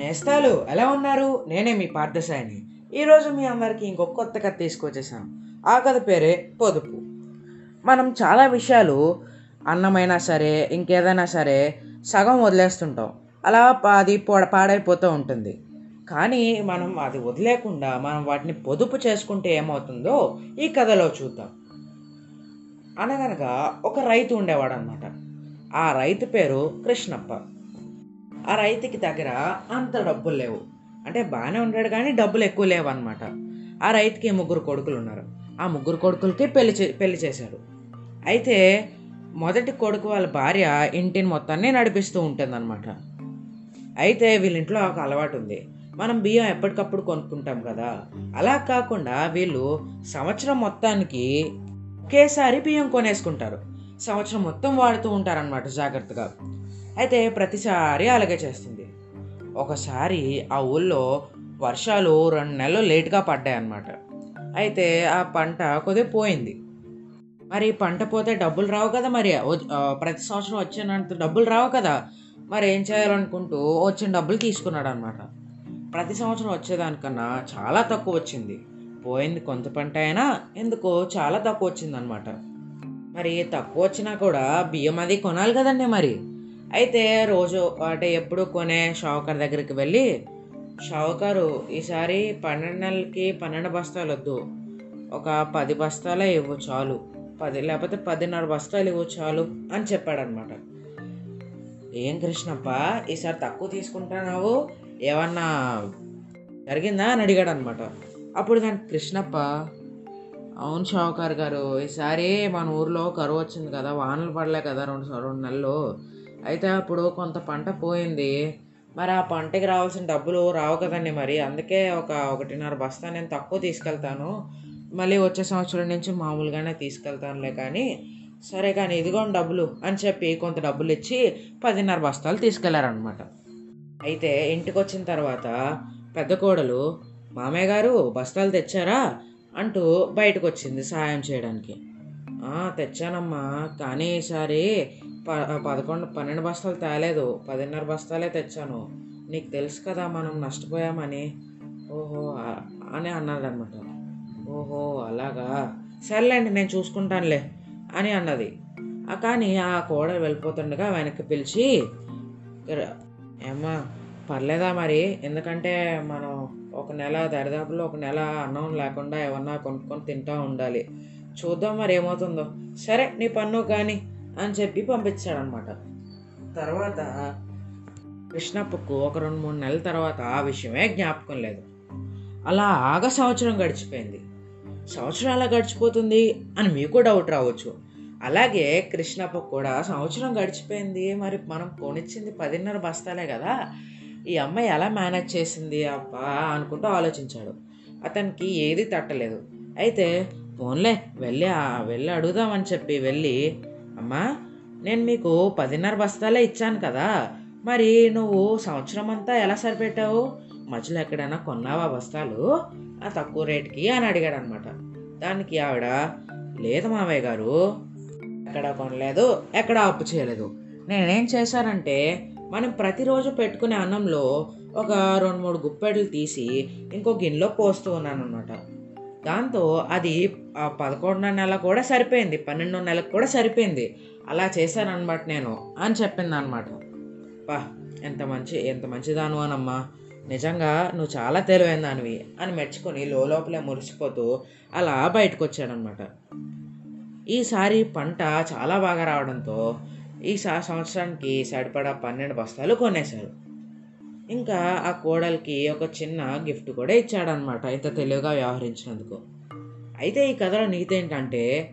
నేస్తాలు ఎలా ఉన్నారు? నేనే మీ పార్థసాయిని. ఈరోజు మీ అందరికీ ఇంకొక కొత్త కథ తీసుకొచ్చేసాను. ఆ కథ పేరే పొదుపు. మనం చాలా విషయాలు అన్నమైనా సరే ఇంకేదైనా సరే సగం వదిలేస్తుంటాం. అలా అది పొడ పాడైపోతూ ఉంటుంది. కానీ మనం అది వదిలేకుండా మనం వాటిని పొదుపు చేసుకుంటే ఏమవుతుందో ఈ కథలో చూద్దాం. అనగనగా ఒక రైతు ఉండేవాడు అనమాట ఆ రైతు పేరు కృష్ణప్ప. ఆ రైతుకి దగ్గర అంత డబ్బులు లేవు. అంటే బాగానే ఉంటాడు కానీ డబ్బులు ఎక్కువ లేవు అనమాట ఆ రైతుకి ముగ్గురు కొడుకులు ఉన్నారు. ఆ ముగ్గురు కొడుకులకి పెళ్ళి చే పెళ్ళి చేశాడు అయితే మొదటి కొడుకు వాళ్ళ భార్య ఇంటిని మొత్తాన్ని నడిపిస్తూ ఉంటుందన్నమాట. అయితే వీళ్ళింట్లో ఒక అలవాటు ఉంది. మనం బియ్యం ఎప్పటికప్పుడు కొనుక్కుంటాం కదా. అలా కాకుండా వీళ్ళు సంవత్సరం మొత్తానికి ఒకేసారి బియ్యం కొనేసుకుంటారు. సంవత్సరం మొత్తం వాడుతూ ఉంటారనమాట జాగ్రత్తగా. అయితే ప్రతిసారి అలాగే చేస్తుంది. ఒకసారి ఆ ఊళ్ళో వర్షాలు రెండు నెలలు లేట్గా పడ్డాయన్నమాట. అయితే ఆ పంట కొద్దిగా పోయింది. మరి పంట పోతే డబ్బులు రావు కదా మరి? ప్రతి సంవత్సరం వచ్చినంత డబ్బులు రావు కదా? మరి ఏం చేయాలనుకుంటూ వచ్చిన డబ్బులు తీసుకున్నాడు అనమాట ప్రతి సంవత్సరం వచ్చేదానికన్నా చాలా తక్కువ వచ్చింది. పోయింది కొంత పంట అయినా ఎందుకో చాలా తక్కువ వచ్చిందనమాట మరి తక్కువ వచ్చినా కూడా బియ్యం అది కొనాలి కదండి మరి? అయితే రోజు అంటే ఎప్పుడు కొనే షావుకార్ దగ్గరికి వెళ్ళి షావుకారు ఈసారి పన్నెండు నెలలకి పన్నెండు బస్తాలు వద్దు. ఒక పది బస్తాలే ఇవ్వు చాలు. పది లేకపోతే పదిన్నర బస్తాలు ఇవ్వు చాలు అని చెప్పాడనమాట. ఏం కృష్ణప్ప ఈసారి తక్కువ తీసుకుంటున్నావు? ఏమన్నా జరిగిందా? అని అడిగాడు అనమాట అప్పుడు దానికి కృష్ణప్ప అవును షావుకార్ గారు ఈసారి మన ఊర్లో కరువు వచ్చింది కదా వానలు పడలే కదా రెండు రెండు నెలలు. అయితే అప్పుడు కొంత పంట పోయింది. మరి ఆ పంటకి రావాల్సిన డబ్బులు రావు కదండి మరి. అందుకే ఒక ఒకటిన్నర బస్తా నేను తక్కువ తీసుకెళ్తాను. మళ్ళీ వచ్చే సంవత్సరం నుంచి మామూలుగానే తీసుకెళ్తానులే కానీ సరే కానీ ఇదిగోండి డబ్బులు అని చెప్పి కొంత డబ్బులు ఇచ్చి పదిన్నర బస్తాలు తీసుకెళ్ళారనమాట అయితే ఇంటికి వచ్చిన తర్వాత పెద్ద కోడలు మామయ్య గారు బస్తాలు తెచ్చారా? అంటూ బయటకు వచ్చింది సహాయం చేయడానికి తెచ్చానమ్మా. కానీ ఈసారి ప పదకొండు పన్నెండు బస్తాలు తేలేదు. పదిన్నర బస్తాలే తెచ్చాను. నీకు తెలుసు కదా మనం నష్టపోయామని. ఓహో అని అన్నాడనమాట ఓహో అలాగా? సర్లేండి నేను చూసుకుంటానులే అని అన్నది. కానీ ఆ కోడలు వెళ్ళిపోతుండగా వెనక్కి పిలిచి ఏమ్మా పర్లేదా మరి? ఎందుకంటే మనం ఒక నెల దరిదాపులో ఒక నెల అన్నం లేకుండా ఏమన్నా కొనుక్కొని తింటా ఉండాలి. చూద్దాం మరి ఏమవుతుందో. సరే నీ పన్ను కానీ అని చెప్పి పంపించాడనమాట. తర్వాత కృష్ణప్పకు ఒక రెండు మూడు నెలల తర్వాత ఆ విషయమే జ్ఞాపకం లేదు. అలా ఆగ సంవత్సరం గడిచిపోయింది. సంవత్సరం ఎలా గడిచిపోతుంది అని మీకు డౌట్ రావచ్చు. అలాగే కృష్ణప్ప కూడా సంవత్సరం గడిచిపోయింది. మరి మనం కొనిచ్చింది పదిన్నర బస్తాలే కదా. ఈ అమ్మాయి ఎలా మేనేజ్ చేసింది అబ్బా అనుకుంటూ ఆలోచించాడు. అతనికి ఏది తట్టలేదు. అయితే ఫోన్లే వెళ్ళి వెళ్ళి అడుగుదామని చెప్పి వెళ్ళి అమ్మా నేను మీకు పదిన్నర బస్తాలే ఇచ్చాను కదా. మరి నువ్వు సంవత్సరం అంతా ఎలా సరిపెట్టావు? మధ్యలో ఎక్కడైనా కొన్నావా బస్తాలు? ఆ తక్కువ రేటుకి అని అడిగాడు అనమాట దానికి ఆవిడ లేదు మావయ్య గారు ఎక్కడ కొనలేదు ఎక్కడ అప్పు చేయలేదు. నేనేం చేశానంటే మనం ప్రతిరోజు పెట్టుకునే అన్నంలో ఒక రెండు మూడు గుప్పెడులు తీసి ఇంకో గిన్నెలో పోస్తూ ఉన్నాను అనమాట దాంతో అది పదకొండో నెల కూడా సరిపోయింది పన్నెండో నెలకు కూడా సరిపోయింది. అలా చేశాను అనమాట నేను అని చెప్పింది అనమాట పా ఎంత మంచి ఎంత మంచిదాను అనమ్మా నిజంగా నువ్వు చాలా తెలివైన దానివి అని మెచ్చుకొని లోపలే మురిసిపోతూ అలా బయటకు వచ్చాడనమాట ఈసారి పంట చాలా బాగా రావడంతో ఈ సంవత్సరానికి సరిపడా పన్నెండు బస్తాలు కొనేశారు. ఇంకా ఆ కోడలికి ఒక చిన్న గిఫ్ట్ కూడా ఇచ్చాడనమాట ఇంత తెలివిగా వ్యవహరించినందుకు. అయితే ఈ కథలో నీతి ఏంటంటే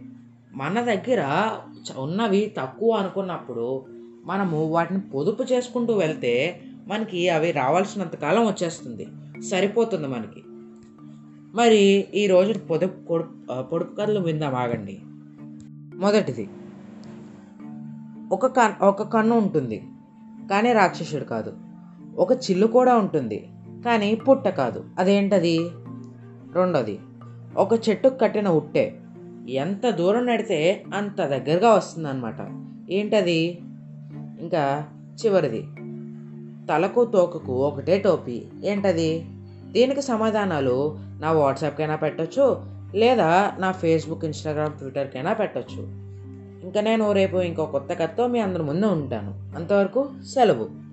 మన దగ్గర ఉన్నవి తక్కువ అనుకున్నప్పుడు మనము వాటిని పొదుపు చేసుకుంటూ వెళ్తే మనకి అవి రావాల్సినంత కాలం వచ్చేస్తుంది సరిపోతుంది మనకి. మరి ఈరోజు పొదుపు కొడుపు పొడుపు కథలు విందాం ఆగండి. మొదటిది ఒక కన్ ఒక కన్ను ఉంటుంది కానీ రాక్షసుడు కాదు. ఒక చిల్లు కూడా ఉంటుంది. కానీ పుట్ట కాదు. అదేంటది? రెండోది ఒక చెట్టుకు కట్టిన ఉట్టే. ఎంత దూరం నడితే అంత దగ్గరగా వస్తుందన్నమాట. ఏంటది? ఇంకా చివరిది తలకు తోకకు ఒకటే టోపీ. ఏంటది? దీనికి సమాధానాలు నా వాట్సాప్కైనా పెట్టొచ్చు లేదా నా ఫేస్బుక్ ఇన్స్టాగ్రామ్ ట్విట్టర్కైనా పెట్టొచ్చు. ఇంకా నేను రేపు ఇంకో కొత్త కథతో మీ అందరి ముందు ఉంటాను. అంతవరకు సెలవు.